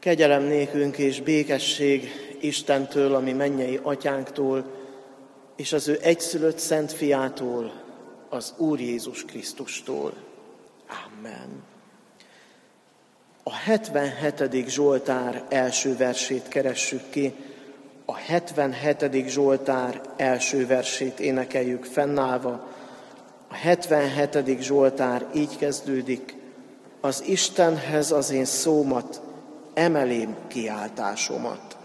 Kegyelem nékünk és békesség Istentől, ami mennyei atyánktól, és az ő egyszülött szent fiától, az Úr Jézus Krisztustól. Amen. A 77. Zsoltár első versét keressük ki. A 77. Zsoltár első versét énekeljük fennállva. A 77. Zsoltár így kezdődik. Az Istenhez az én szómat, emelém kiáltásomat.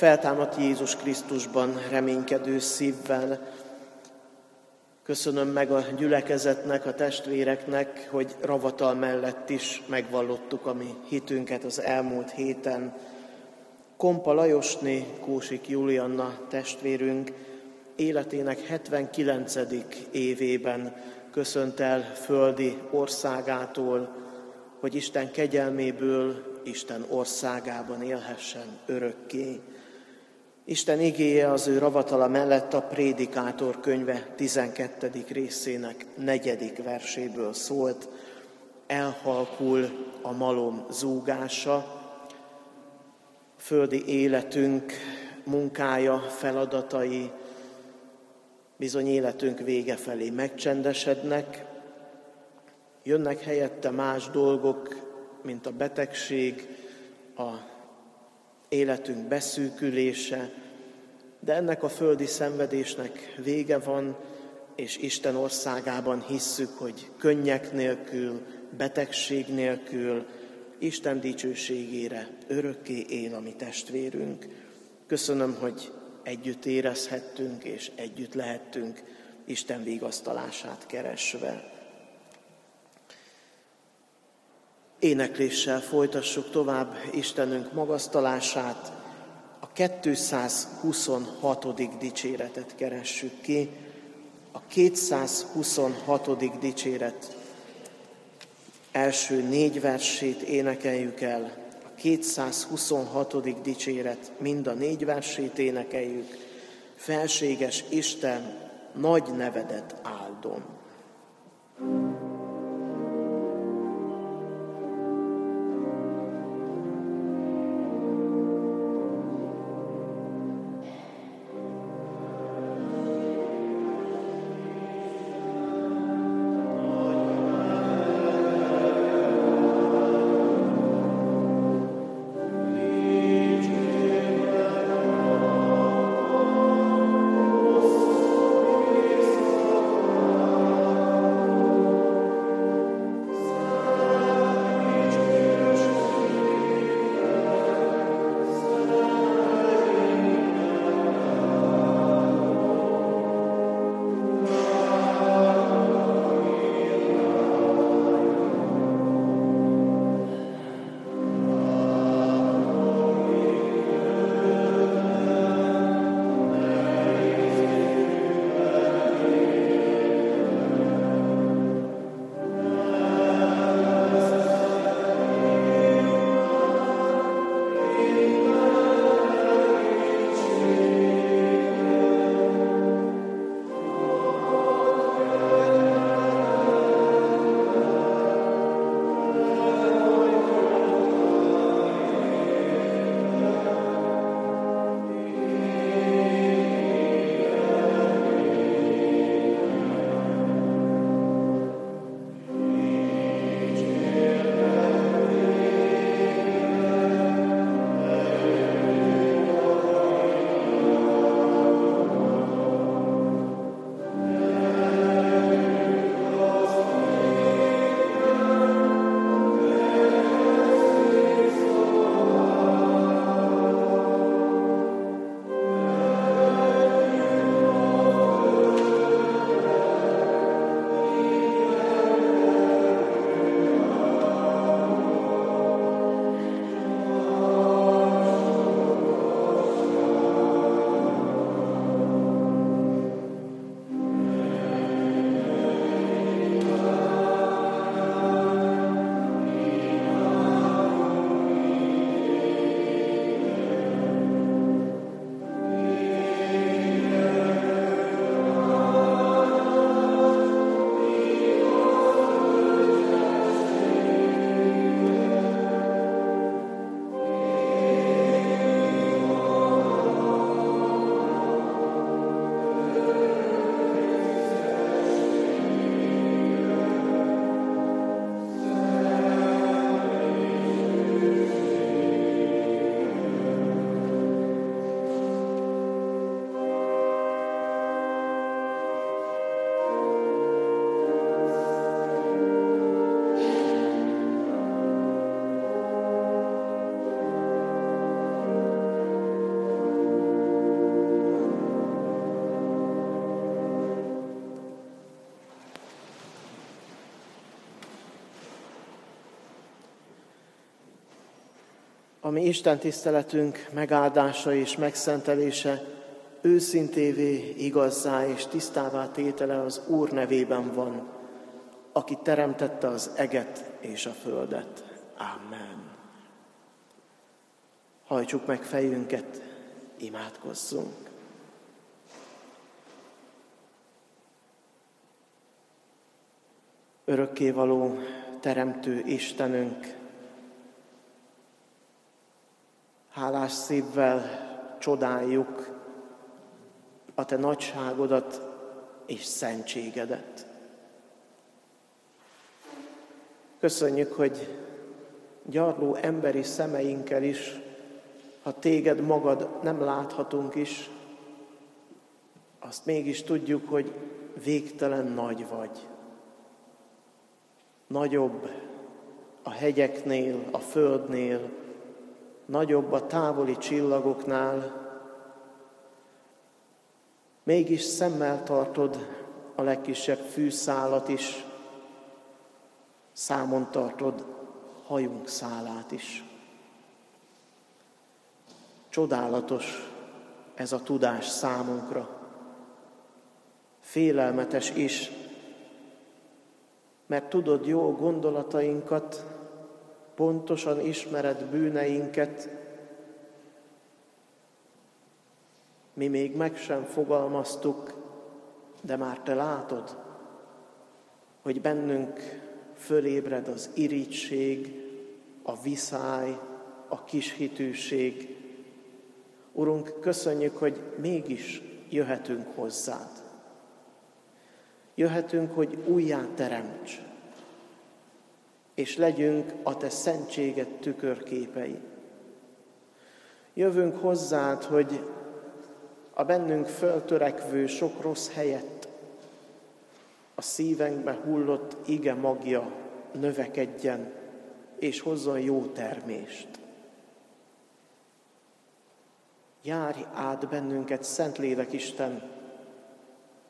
Feltámadt Jézus Krisztusban reménykedő szívvel. Köszönöm meg a gyülekezetnek, a testvéreknek, hogy ravatal mellett is megvallottuk a mi hitünket az elmúlt héten. Kompa Lajosné, Kósik Julianna testvérünk életének 79. évében köszönt el földi országától, hogy Isten kegyelméből Isten országában élhessen örökké. Isten igéje az ő ravatala mellett a Prédikátor könyve 12. részének negyedik verséből szólt. Elhalkul a malom zúgása, földi életünk munkája, feladatai bizony életünk vége felé megcsendesednek, jönnek helyette más dolgok, mint a betegség, a életünk beszűkülése, de ennek a földi szenvedésnek vége van, és Isten országában hisszük, hogy könnyek nélkül, betegség nélkül, Isten dicsőségére örökké él a mi testvérünk. Köszönöm, hogy együtt érezhettünk és együtt lehettünk Isten vigasztalását keresve. Énekléssel folytassuk tovább Istenünk magasztalását. A 226. dicséretet keressük ki. A 226. dicséret első négy versét énekeljük el. A 226. dicséret mind a négy versét énekeljük. Felséges Isten, nagy nevedet áldom. Ami Isten tiszteletünk megáldása és megszentelése őszintévé, igazzá és tisztává tétele az Úr nevében van, aki teremtette az eget és a földet. Amen. Hajtsuk meg fejünket, imádkozzunk. Örökkévaló Teremtő Istenünk, hálás szívvel csodáljuk a Te nagyságodat és szentségedet. Köszönjük, hogy gyarló emberi szemeinkkel is, ha téged magad nem láthatunk is, azt mégis tudjuk, hogy végtelen nagy vagy. Nagyobb a hegyeknél, a földnél, nagyobb a távoli csillagoknál, mégis szemmel tartod a legkisebb fűszálat is, számon tartod hajunk szálát is. Csodálatos ez a tudás számunkra. Félelmetes is, mert tudod jó gondolatainkat, pontosan ismered bűneinket, mi még meg sem fogalmaztuk, de már te látod, hogy bennünk fölébred az irítség, a viszály, a kishitűség. Urunk, köszönjük, hogy mégis jöhetünk hozzád. Jöhetünk, hogy újjá teremts, és legyünk a Te szentséget tükörképei. Jövünk hozzád, hogy a bennünk föltörekvő sok rossz helyett a szívenkbe hullott ige magja növekedjen, és hozzon jó termést. Járj át bennünket, Szentlélek Isten,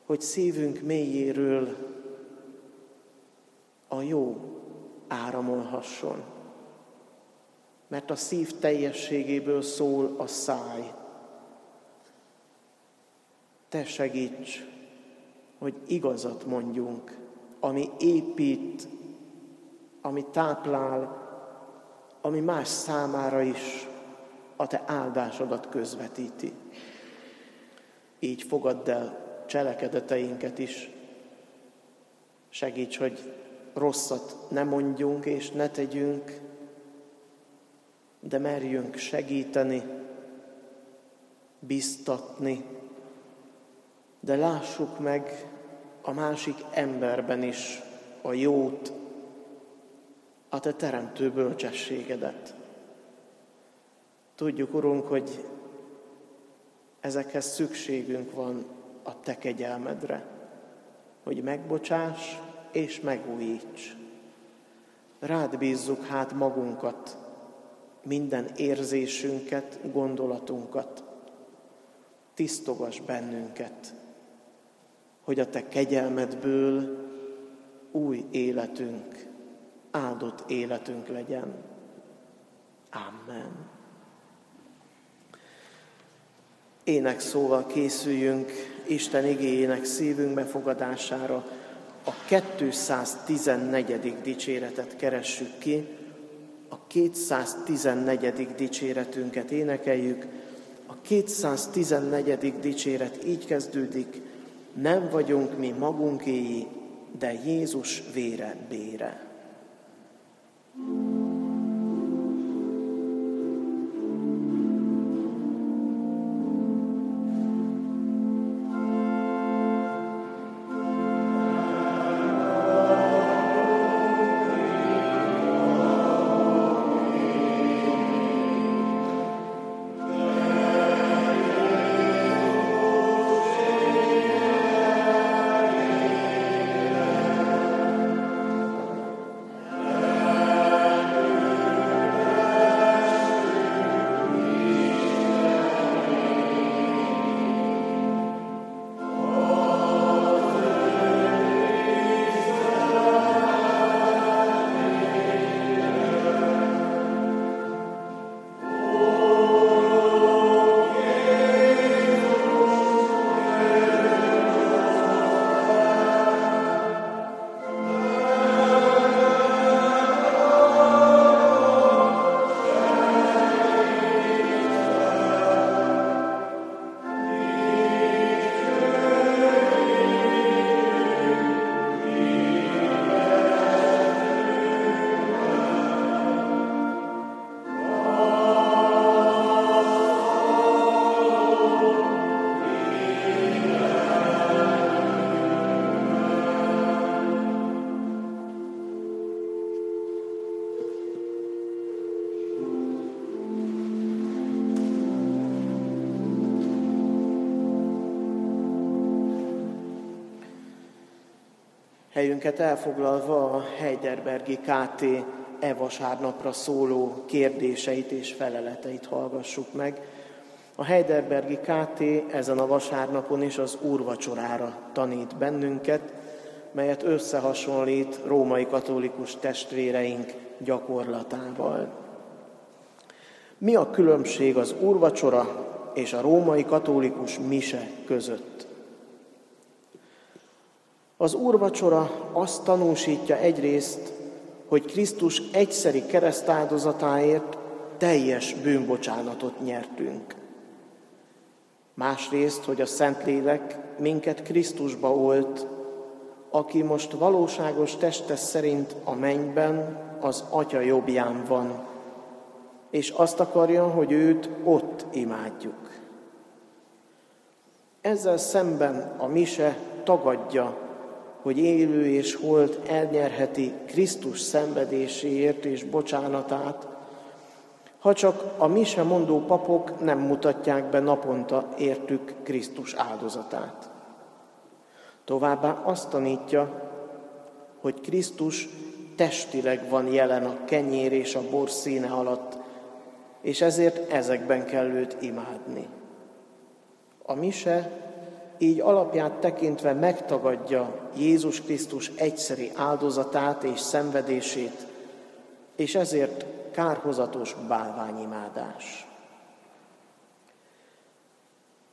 hogy szívünk mélyéről a jó áramolhasson. Mert a szív teljességéből szól a száj. Te segíts, hogy igazat mondjunk, ami épít, ami táplál, ami más számára is a te áldásodat közvetíti. Így fogadd el cselekedeteinket is. Segíts, hogy rosszat ne mondjunk és ne tegyünk, de merjünk segíteni, biztatni, de lássuk meg a másik emberben is a jót, a te teremtő bölcsességedet. Tudjuk, Urunk, hogy ezekhez szükségünk van a te kegyelmedre, hogy megbocsáss és megújíts. Rád bízzuk hát magunkat, minden érzésünket, gondolatunkat. Tisztogass bennünket, hogy a te kegyelmedből új életünk, áldott életünk legyen. Amen. Ének szóval készüljünk Isten igényének szívünk befogadására. A 214. dicséretet keressük ki, a 214. dicséretünket énekeljük. A 214. dicséret így kezdődik, nem vagyunk mi magunkéi, de Jézus vére bére. thank you Helyünket elfoglalva a Heidelbergi KT e vasárnapra szóló kérdéseit és feleleteit hallgassuk meg. A Heidelbergi KT ezen a vasárnapon is az úrvacsorára tanít bennünket, melyet összehasonlít római katolikus testvéreink gyakorlatával. Mi a különbség az úrvacsora és a római katolikus mise között? Az úrvacsora azt tanúsítja egyrészt, hogy Krisztus egyszeri keresztáldozatáért teljes bűnbocsánatot nyertünk. Másrészt, hogy a Szentlélek minket Krisztusba olt, aki most valóságos teste szerint a mennyben, az Atya jobbján van, és azt akarja, hogy őt ott imádjuk. Ezzel szemben a mise tagadja, hogy élő és holt elnyerheti Krisztus szenvedéséért és bocsánatát, ha csak a mise mondó papok nem mutatják be naponta értük Krisztus áldozatát. Továbbá azt tanítja, hogy Krisztus testileg van jelen a kenyér és a bor színe alatt, és ezért ezekben kell őt imádni. A mise így alapját tekintve megtagadja Jézus Krisztus egyszeri áldozatát és szenvedését, és ezért kárhozatos bálványimádás.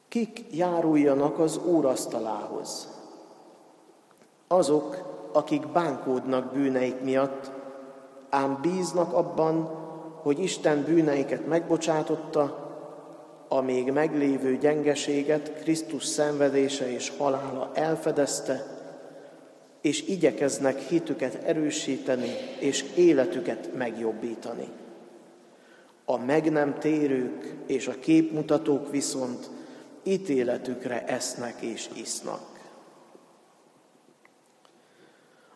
Kik járuljanak az Úr asztalához? Azok, akik bánkódnak bűneik miatt, ám bíznak abban, hogy Isten bűneiket megbocsátotta, a még meglévő gyengeséget Krisztus szenvedése és halála elfedezte, és igyekeznek hitüket erősíteni és életüket megjobbítani. A meg nem térők és a képmutatók viszont ítéletükre esznek és isznak.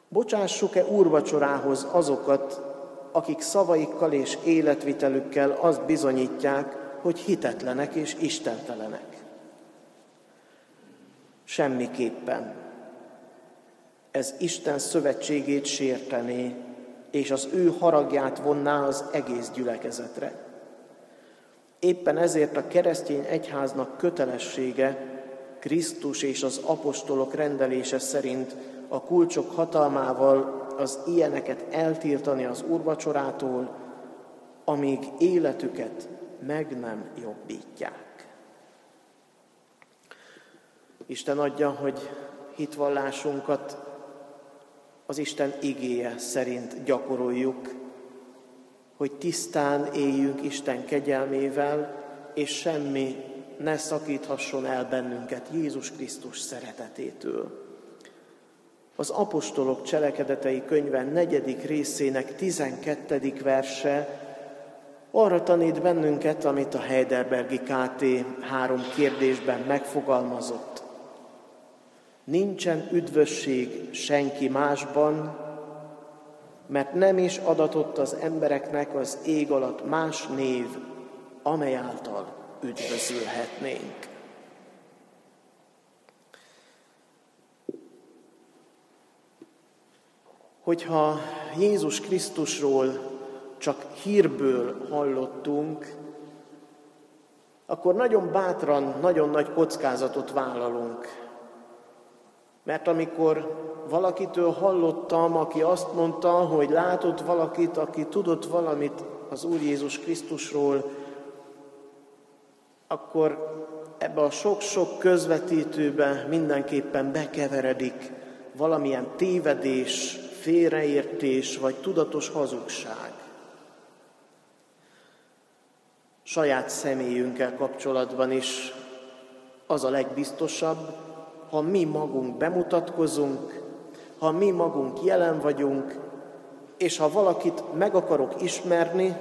Bocsássuk-e úrvacsorához azokat, akik szavaikkal és életvitelükkel azt bizonyítják, hogy hitetlenek és istentelenek. Semmiképpen. Ez Isten szövetségét sértené, és az ő haragját vonná az egész gyülekezetre. Éppen ezért a keresztény egyháznak kötelessége Krisztus és az apostolok rendelése szerint a kulcsok hatalmával az ilyeneket eltiltani az úrvacsorától, amíg életüket meg nem jobbítják. Isten adja, hogy hitvallásunkat az Isten igéje szerint gyakoroljuk, hogy tisztán éljünk Isten kegyelmével, és semmi ne szakíthasson el bennünket Jézus Krisztus szeretetétől. Az apostolok cselekedetei könyve negyedik részének tizenkettedik verse arra tanít bennünket, amit a Heidelbergi KT három kérdésben megfogalmazott. Nincsen üdvösség senki másban, mert nem is adatott az embereknek az ég alatt más név, amely által üdvözülhetnénk. Hogyha Jézus Krisztusról csak hírből hallottunk, akkor nagyon bátran, nagyon nagy kockázatot vállalunk. Mert amikor valakitől hallottam, aki azt mondta, hogy látott valakit, aki tudott valamit az Úr Jézus Krisztusról, akkor ebbe a sok-sok közvetítőbe mindenképpen bekeveredik valamilyen tévedés, félreértés vagy tudatos hazugság. saját személyünkkel kapcsolatban is az a legbiztosabb, ha mi magunk bemutatkozunk, ha mi magunk jelen vagyunk, és ha valakit meg akarok ismerni,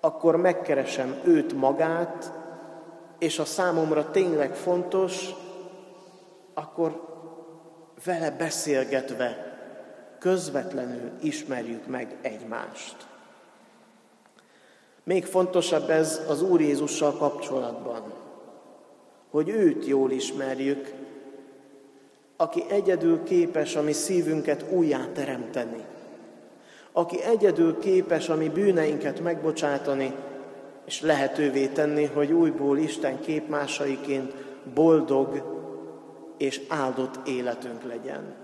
akkor megkeresem őt magát, és a számomra tényleg fontos, akkor vele beszélgetve közvetlenül ismerjük meg egymást. Még fontosabb ez az Úr Jézussal kapcsolatban, hogy őt jól ismerjük, aki egyedül képes a mi szívünket újjá teremteni, aki egyedül képes a mi bűneinket megbocsátani, és lehetővé tenni, hogy újból Isten képmásaiként boldog és áldott életünk legyen.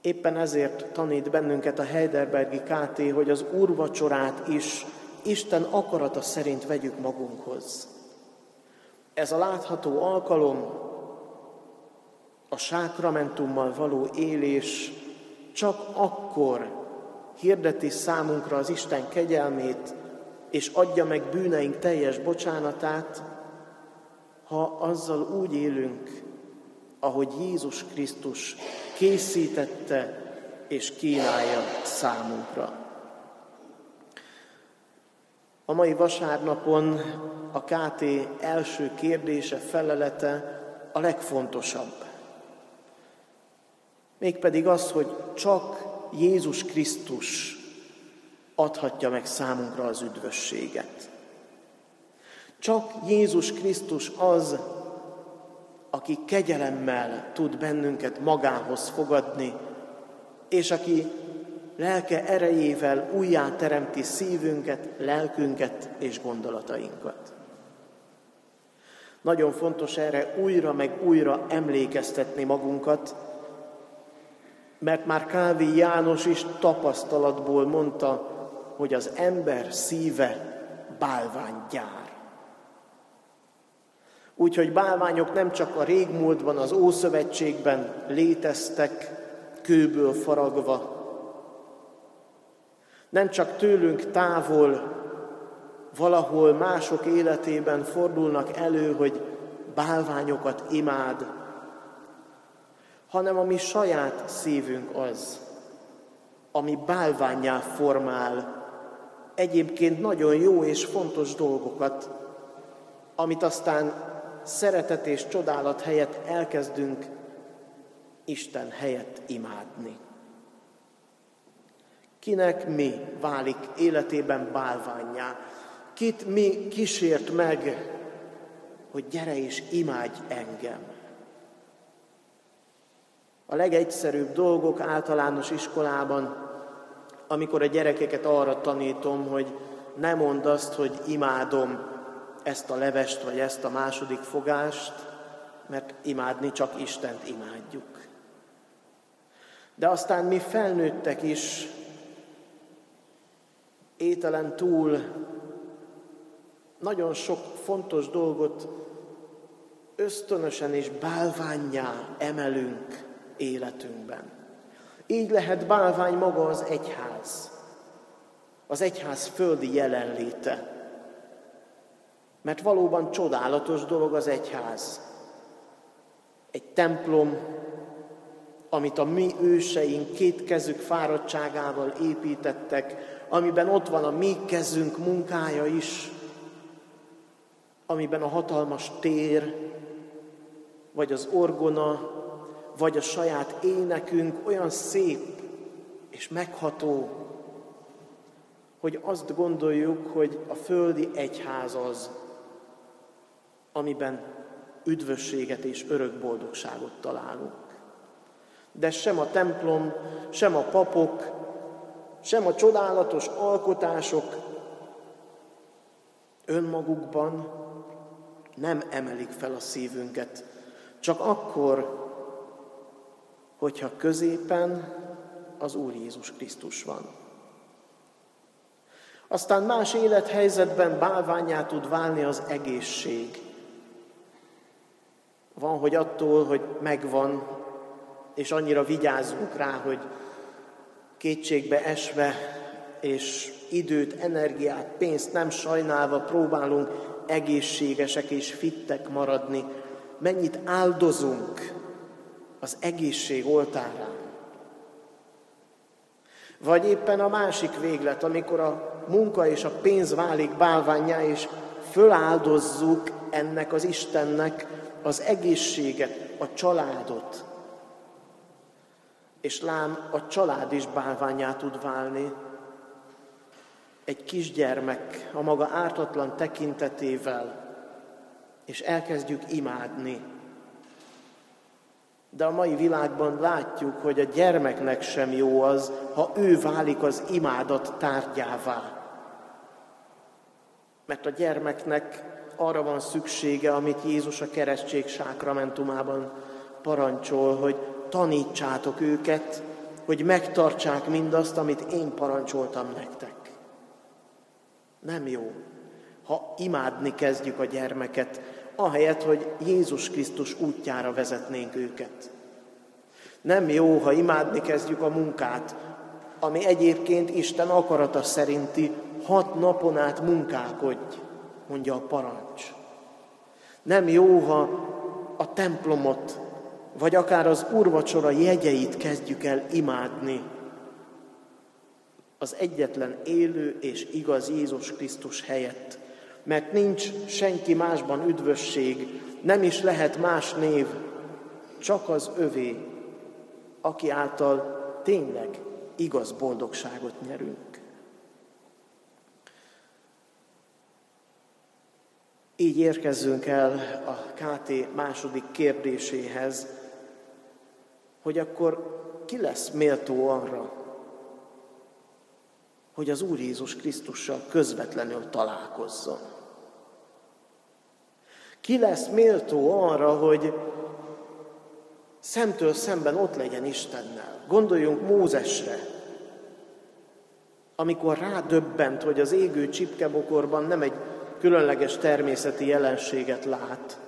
Éppen ezért tanít bennünket a Heidelbergi KT, hogy az úrvacsorát is Isten akarata szerint vegyük magunkhoz. Ez a látható alkalom, a sákramentummal való élés csak akkor hirdeti számunkra az Isten kegyelmét, és adja meg bűneink teljes bocsánatát, ha azzal úgy élünk, ahogy Jézus Krisztus készítette és kínálja számunkra. A mai vasárnapon a KT első kérdése, felelete a legfontosabb. Mégpedig az, hogy csak Jézus Krisztus adhatja meg számunkra az üdvösséget. Csak Jézus Krisztus az, aki kegyelemmel tud bennünket magához fogadni, és aki lelke erejével újjá teremti szívünket, lelkünket és gondolatainkat. Nagyon fontos erre újra meg újra emlékeztetni magunkat, mert már Kávi János is tapasztalatból mondta, hogy az ember szíve bálványgyár. Úgyhogy bálványok nem csak a régmúltban, az Ószövetségben léteztek, kőből faragva, nem csak tőlünk távol, valahol mások életében fordulnak elő, hogy bálványokat imád, hanem a mi saját szívünk az, ami bálványá formál egyébként nagyon jó és fontos dolgokat, amit aztán szeretet és csodálat helyett elkezdünk Isten helyett imádni. Kinek mi válik életében bálványá? Kit mi kísért meg, hogy gyere és imádj engem? A legegyszerűbb dolgok általános iskolában, amikor a gyerekeket arra tanítom, hogy ne mondd azt, hogy imádom ezt a levest, vagy ezt a második fogást, mert imádni csak Istent imádjuk. De aztán mi felnőttek is ételen túl nagyon sok fontos dolgot ösztönösen és bálványá emelünk életünkben. Így lehet bálvány maga az egyház, az egyház földi jelenléte. Mert valóban csodálatos dolog az egyház. Egy templom, amit a mi őseink két kezük fáradtságával építettek, amiben ott van a mi kezünk munkája is, amiben a hatalmas tér, vagy az orgona, vagy a saját énekünk olyan szép és megható, hogy azt gondoljuk, hogy a földi egyház az, amiben üdvösséget és örök boldogságot találunk. De sem a templom, sem a papok, sem a csodálatos alkotások önmagukban nem emelik fel a szívünket. Csak akkor, hogyha középen az Úr Jézus Krisztus van. Aztán más élethelyzetben bálványá tud válni az egészség. Van, hogy attól, hogy megvan, és annyira vigyázzunk rá, hogy kétségbe esve, és időt, energiát, pénzt nem sajnálva próbálunk egészségesek és fittek maradni. Mennyit áldozunk az egészség oltárán. Vagy éppen a másik véglet, amikor a munka és a pénz válik bálványá, és föláldozzuk ennek az Istennek az egészséget, a családot. És lám, a család is bálványá tud válni. Egy kisgyermek a maga ártatlan tekintetével, és elkezdjük imádni De a mai világban látjuk, hogy a gyermeknek sem jó az, ha ő válik az imádat tárgyává. Mert a gyermeknek arra van szüksége, amit Jézus a keresztség sákramentumában parancsol, hogy tanítsátok őket, hogy megtartsák mindazt, amit én parancsoltam nektek. Nem jó, ha imádni kezdjük a gyermeket, ahelyett, hogy Jézus Krisztus útjára vezetnénk őket. Nem jó, ha imádni kezdjük a munkát, ami egyébként Isten akarata szerinti hat napon át munkálkodj, mondja a parancs. Nem jó, ha a templomot, vagy akár az urvacsora jegyeit kezdjük el imádni. Az egyetlen élő és igaz Jézus Krisztus helyett, mert nincs senki másban üdvösség, nem is lehet más név, csak az övé, aki által tényleg igaz boldogságot nyerünk. Így érkezzünk el a KT második kérdéséhez, hogy akkor ki lesz méltó arra, hogy az Úr Jézus Krisztussal közvetlenül találkozzon. Ki lesz méltó arra, hogy szemtől szemben ott legyen Istennel. Gondoljunk Mózesre, amikor rádöbbent, hogy az égő csipkebokorban nem egy különleges természeti jelenséget lát,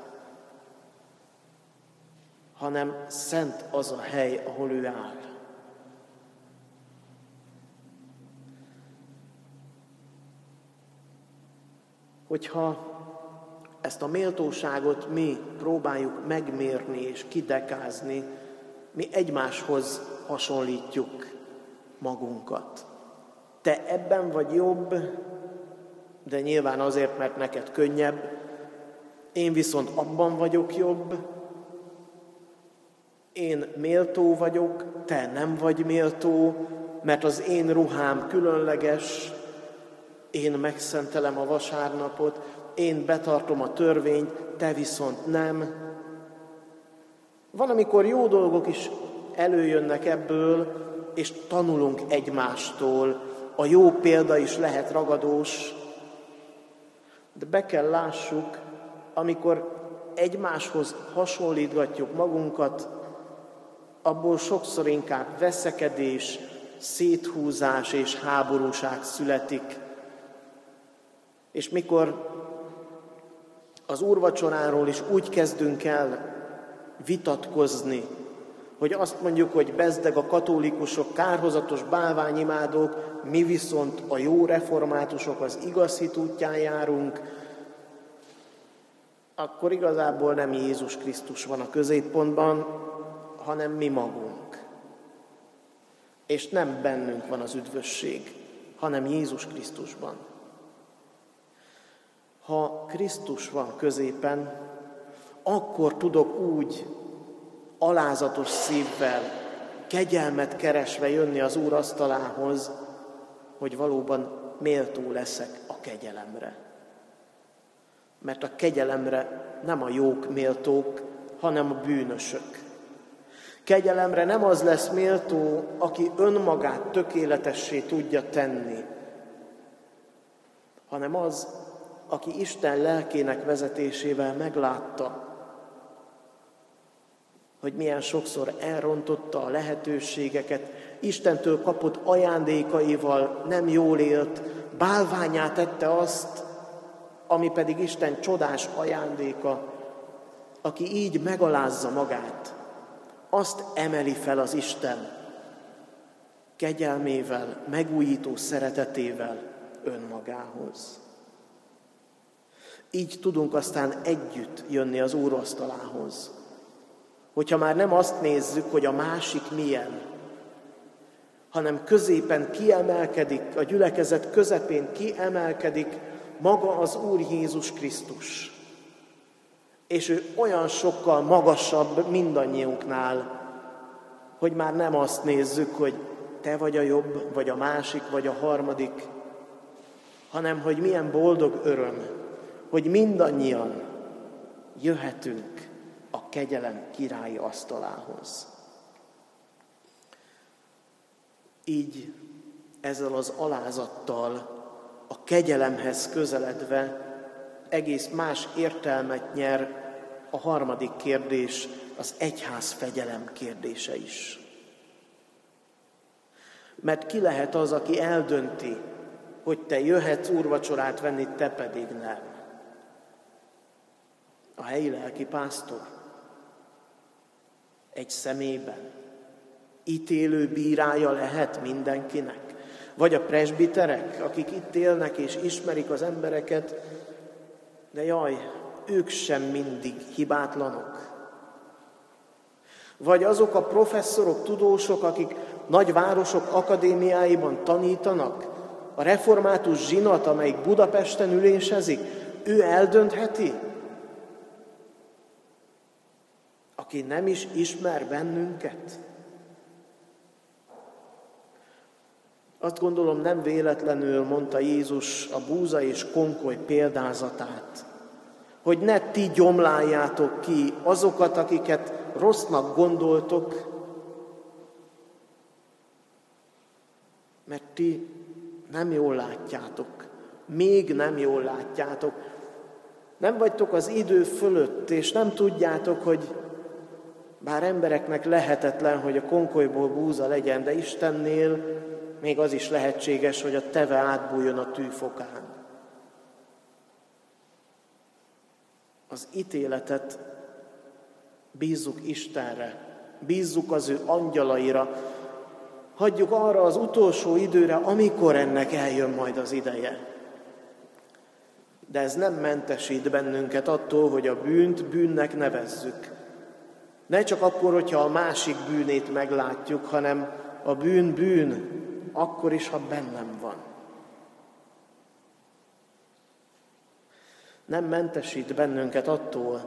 hanem szent az a hely, ahol ő áll. Hogyha ezt a méltóságot mi próbáljuk megmérni és kidekázni, mi egymáshoz hasonlítjuk magunkat. Te ebben vagy jobb, de nyilván azért, mert neked könnyebb, én viszont abban vagyok jobb, én méltó vagyok, te nem vagy méltó, mert az én ruhám különleges, én megszentelem a vasárnapot, én betartom a törvényt, te viszont nem. Van, amikor jó dolgok is előjönnek ebből, és tanulunk egymástól. A jó példa is lehet ragadós, de be kell lássuk, amikor egymáshoz hasonlítgatjuk magunkat, abból sokszor inkább veszekedés, széthúzás és háborúság születik. És mikor az úrvacsoráról is úgy kezdünk el vitatkozni, hogy azt mondjuk, hogy bezdeg a katolikusok kárhozatos bálványimádók, mi viszont a jó reformátusok az igaz hit útján járunk, akkor igazából nem Jézus Krisztus van a középpontban, hanem mi magunk. És nem bennünk van az üdvösség, hanem Jézus Krisztusban. Ha Krisztus van középen, akkor tudok úgy alázatos szívvel, kegyelmet keresve jönni az Úr asztalához, hogy valóban méltó leszek a kegyelemre. Mert a kegyelemre nem a jók méltók, hanem a bűnösök. Kegyelemre nem az lesz méltó, aki önmagát tökéletessé tudja tenni, hanem az, aki Isten lelkének vezetésével meglátta, hogy milyen sokszor elrontotta a lehetőségeket, Istentől kapott ajándékaival nem jól élt, bálványát tette azt, ami pedig Isten csodás ajándéka, aki így megalázza magát, azt emeli fel az Isten kegyelmével, megújító szeretetével önmagához. Így tudunk aztán együtt jönni az úrasztalához. Hogyha már nem azt nézzük, hogy a másik milyen, hanem középen kiemelkedik, a gyülekezet közepén kiemelkedik maga az Úr Jézus Krisztus. És ő olyan sokkal magasabb mindannyiunknál, hogy már nem azt nézzük, hogy te vagy a jobb, vagy a másik, vagy a harmadik, hanem hogy milyen boldog öröm, hogy mindannyian jöhetünk a kegyelem királyi asztalához. Így ezzel az alázattal, a kegyelemhez közeledve egész más értelmet nyer a harmadik kérdés, az egyház fegyelem kérdése is. Mert ki lehet az, aki eldönti, hogy te jöhetsz úrvacsorát venni, te pedig nem? A helyi lelki pásztor. Egy szemében. Ítélő bírája lehet mindenkinek. Vagy a presbiterek, akik itt élnek és ismerik az embereket, de jaj, ők sem mindig hibátlanok. Vagy azok a professzorok, tudósok, akik nagy városok akadémiáiban tanítanak, a református zsinat, amelyik Budapesten ülésezik, ő eldöntheti? Aki nem is ismer bennünket? Azt gondolom nem véletlenül mondta Jézus a búza és konkoly példázatát, hogy ne ti gyomláljátok ki azokat, akiket rossznak gondoltok, mert ti nem jól látjátok, még nem jól látjátok. Nem vagytok az idő fölött, és nem tudjátok, hogy bár embereknek lehetetlen, hogy a konkolyból búza legyen, de Istennél még az is lehetséges, hogy a teve átbújjon a tűfokán. Az ítéletet bízzuk Istenre, bízzuk az ő angyalaira, hagyjuk arra az utolsó időre, amikor ennek eljön majd az ideje. De ez nem mentesít bennünket attól, hogy a bűnt bűnnek nevezzük. Ne csak akkor, hogyha a másik bűnét meglátjuk, hanem a bűn bűn, akkor is, ha bennem van. Nem mentesít bennünket attól,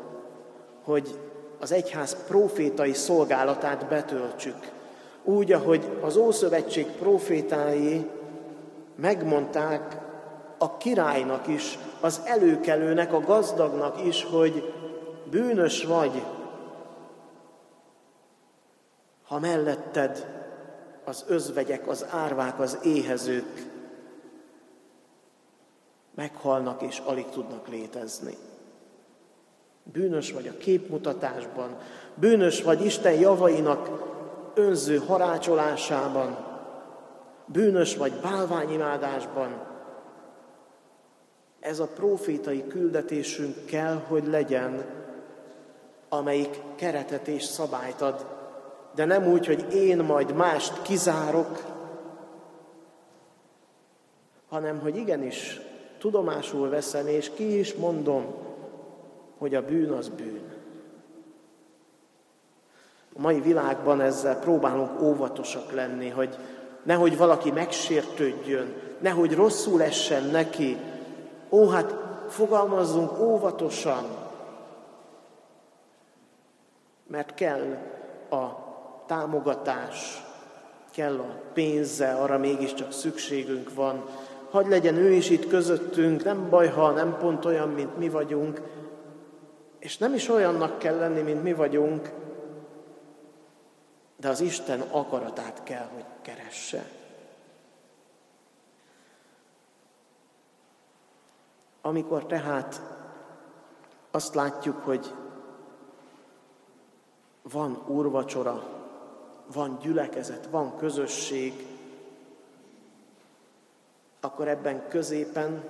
hogy az egyház profétai szolgálatát betöltsük, úgy, ahogy az Ószövetség profétái megmondták a királynak is, az előkelőnek, a gazdagnak is, hogy bűnös vagy, ha melletted az özvegyek, az árvák, az éhezők meghalnak és alig tudnak létezni. Bűnös vagy a képmutatásban, bűnös vagy Isten javainak önző harácsolásában, bűnös vagy bálványimádásban. Ez a profétai küldetésünk kell, hogy legyen, amelyik keretet és szabályt ad, de nem úgy, hogy én majd mást kizárok, hanem hogy igenis tudomásul veszem, és ki is mondom, hogy a bűn az bűn. A mai világban ezzel próbálunk óvatosak lenni, hogy nehogy valaki megsértődjön, nehogy rosszul essen neki. Ó, hát fogalmazzunk óvatosan, mert kell a támogatás, kell a pénze, arra mégiscsak szükségünk van. Hagy legyen ő is itt közöttünk, nem baj, ha nem pont olyan, mint mi vagyunk, és nem is olyannak kell lenni, mint mi vagyunk, de az Isten akaratát kell, hogy keresse. Amikor tehát azt látjuk, hogy van úrvacsora, van gyülekezet, van közösség, akkor ebben középen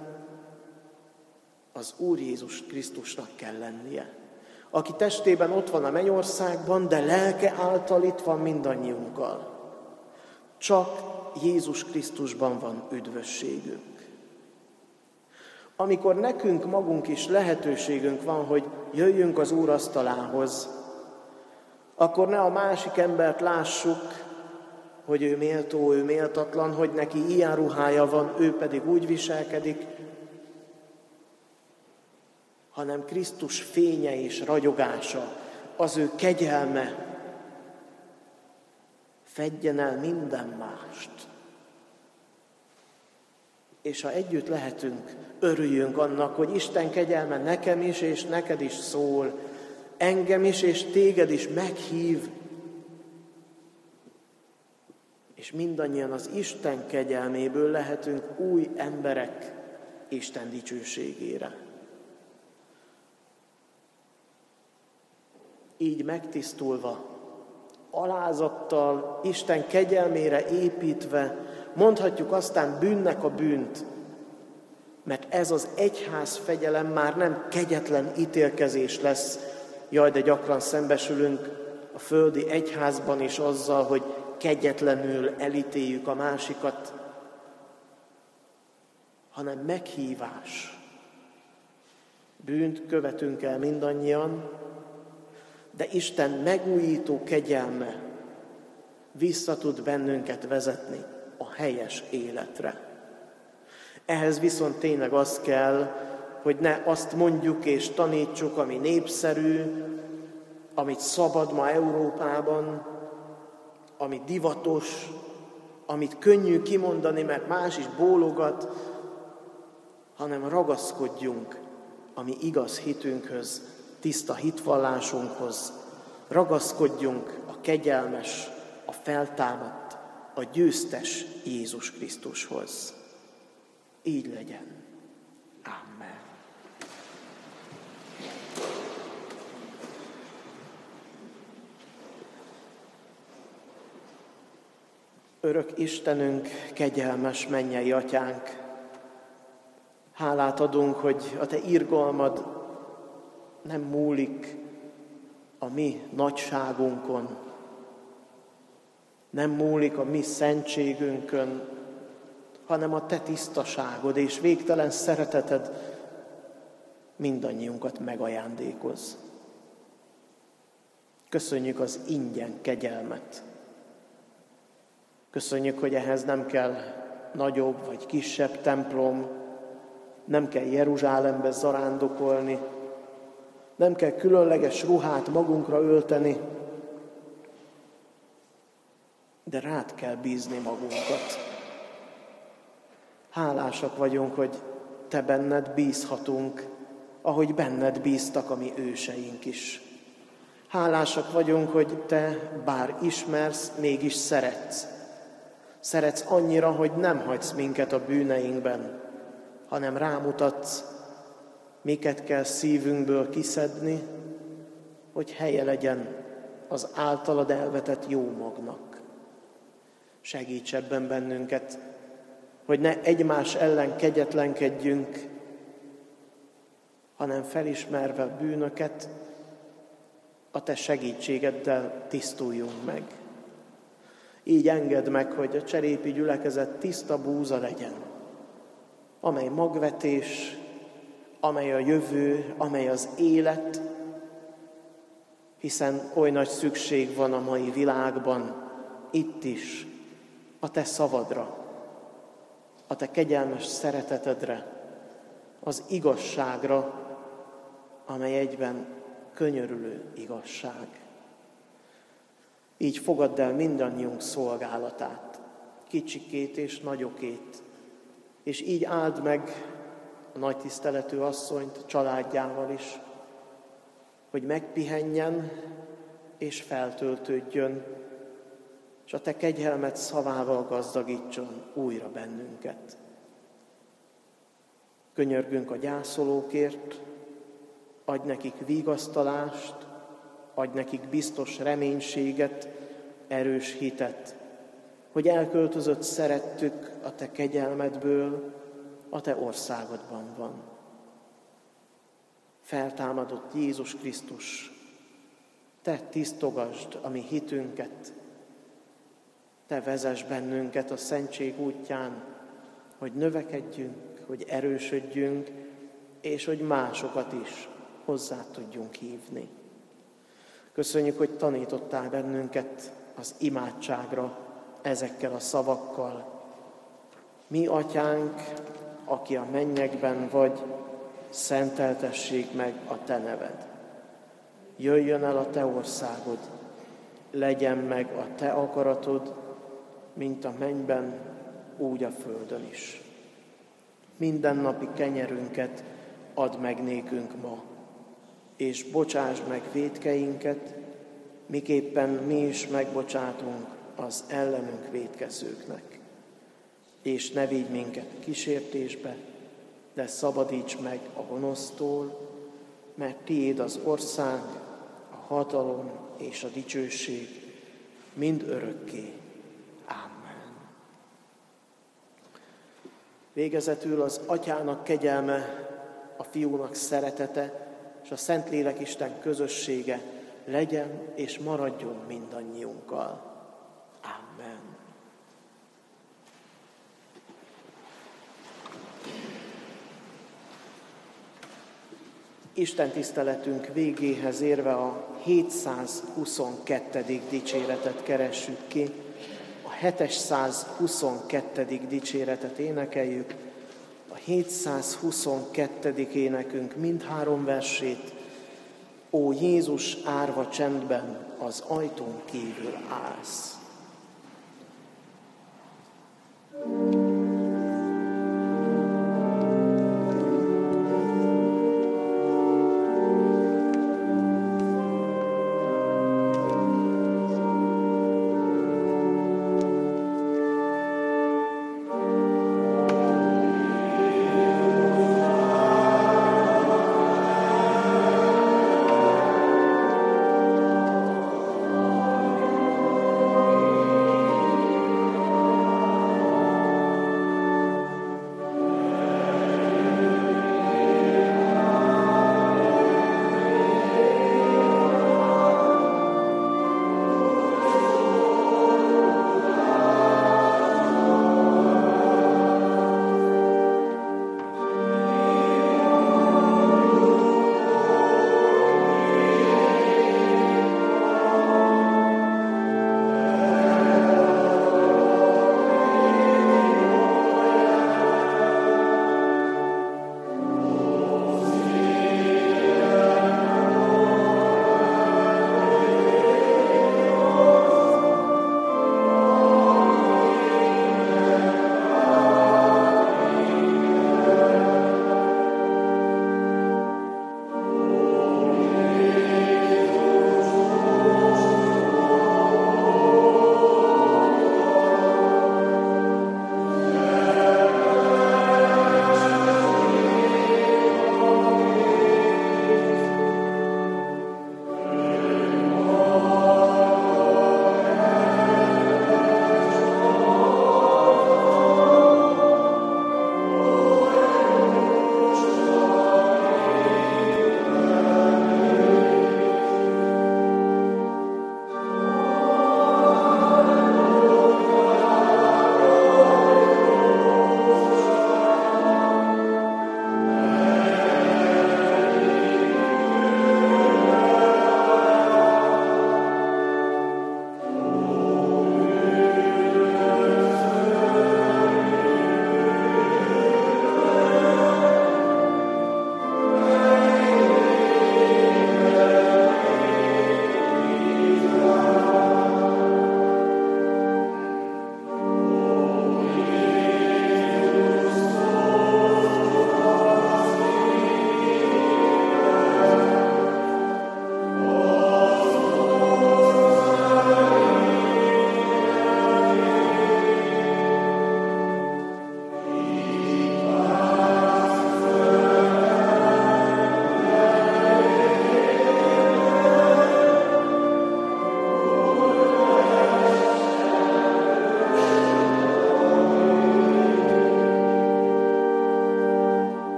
az Úr Jézus Krisztusnak kell lennie aki testében ott van a mennyországban, de lelke által itt van mindannyiunkkal. Csak Jézus Krisztusban van üdvösségünk. Amikor nekünk magunk is lehetőségünk van, hogy jöjjünk az Úr asztalához, akkor ne a másik embert lássuk, hogy ő méltó, ő méltatlan, hogy neki ilyen ruhája van, ő pedig úgy viselkedik, hanem Krisztus fénye és ragyogása, az ő kegyelme fedjen el minden mást. És ha együtt lehetünk, örüljünk annak, hogy Isten kegyelme nekem is és neked is szól, engem is és téged is meghív, és mindannyian az Isten kegyelméből lehetünk új emberek Isten dicsőségére. Így megtisztulva, alázattal, Isten kegyelmére építve, mondhatjuk aztán bűnnek a bűnt, mert ez az egyház fegyelem már nem kegyetlen ítélkezés lesz, jaj, de gyakran szembesülünk a földi egyházban is azzal, hogy kegyetlenül elítéljük a másikat, hanem meghívás. Bűnt követünk el mindannyian, de Isten megújító kegyelme vissza tud bennünket vezetni a helyes életre. Ehhez viszont tényleg az kell, hogy ne azt mondjuk és tanítsuk, ami népszerű, amit szabad ma Európában, ami divatos, amit könnyű kimondani, mert más is bólogat, hanem ragaszkodjunk a mi igaz hitünkhöz, tiszta hitvallásunkhoz, ragaszkodjunk a kegyelmes, a feltámadt, a győztes Jézus Krisztushoz. Így legyen. Amen. Örök Istenünk, kegyelmes mennyei atyánk, hálát adunk, hogy a Te irgalmad nem múlik a mi nagyságunkon, nem múlik a mi szentségünkön, hanem a Te tisztaságod és végtelen szereteted mindannyiunkat megajándékoz. Köszönjük az ingyen kegyelmet. Köszönjük, hogy ehhez nem kell nagyobb vagy kisebb templom, nem kell Jeruzsálembe zarándokolni, nem kell különleges ruhát magunkra ölteni, de rád kell bízni magunkat. Hálásak vagyunk, hogy Te benned bízhatunk, ahogy benned bíztak a mi őseink is. Hálásak vagyunk, hogy Te bár ismersz, mégis szeretsz. Szeretsz annyira, hogy nem hagysz minket a bűneinkben, hanem rámutatsz, miket kell szívünkből kiszedni, hogy helye legyen az általad elvetett jó magnak. Segíts ebben bennünket, hogy ne egymás ellen kegyetlenkedjünk, hanem felismerve bűnöket, a Te segítségeddel tisztuljunk meg. Így engedd meg, hogy a cserépi gyülekezet tiszta búza legyen, amely magvetés, amely a jövő, amely az élet, hiszen oly nagy szükség van a mai világban, itt is, a Te szavadra, a te kegyelmes szeretetedre, az igazságra, amely egyben könyörülő igazság. Így fogadd el mindannyiunk szolgálatát, kicsikét és nagyokét, és így áld meg a nagy tiszteletű asszonyt családjával is, hogy megpihenjen és feltöltődjön és a te kegyelmet szavával gazdagítson újra bennünket. Könyörgünk a gyászolókért, adj nekik vigasztalást, adj nekik biztos reménységet, erős hitet, hogy elköltözött szerettük a te kegyelmedből, a te országodban van. Feltámadott Jézus Krisztus, te tisztogasd a mi hitünket, te vezess bennünket a szentség útján, hogy növekedjünk, hogy erősödjünk, és hogy másokat is hozzá tudjunk hívni. Köszönjük, hogy tanítottál bennünket az imádságra ezekkel a szavakkal. Mi, atyánk, aki a mennyekben vagy, szenteltessék meg a te neved. Jöjjön el a te országod, legyen meg a te akaratod, mint a mennyben, úgy a földön is. Minden napi kenyerünket add meg nékünk ma, és bocsáss meg védkeinket, miképpen mi is megbocsátunk az ellenünk védkezőknek. És ne vigy minket kísértésbe, de szabadíts meg a gonosztól, mert tiéd az ország, a hatalom és a dicsőség mind örökké. Amen. Végezetül az atyának kegyelme, a fiúnak szeretete és a Szentlélek Isten közössége legyen és maradjon mindannyiunkkal. Amen. Isten tiszteletünk végéhez érve a 722. dicséretet keressük ki, a 722. dicséretet énekeljük, 722. énekünk mindhárom versét, Ó Jézus árva csendben az ajtón kívül állsz.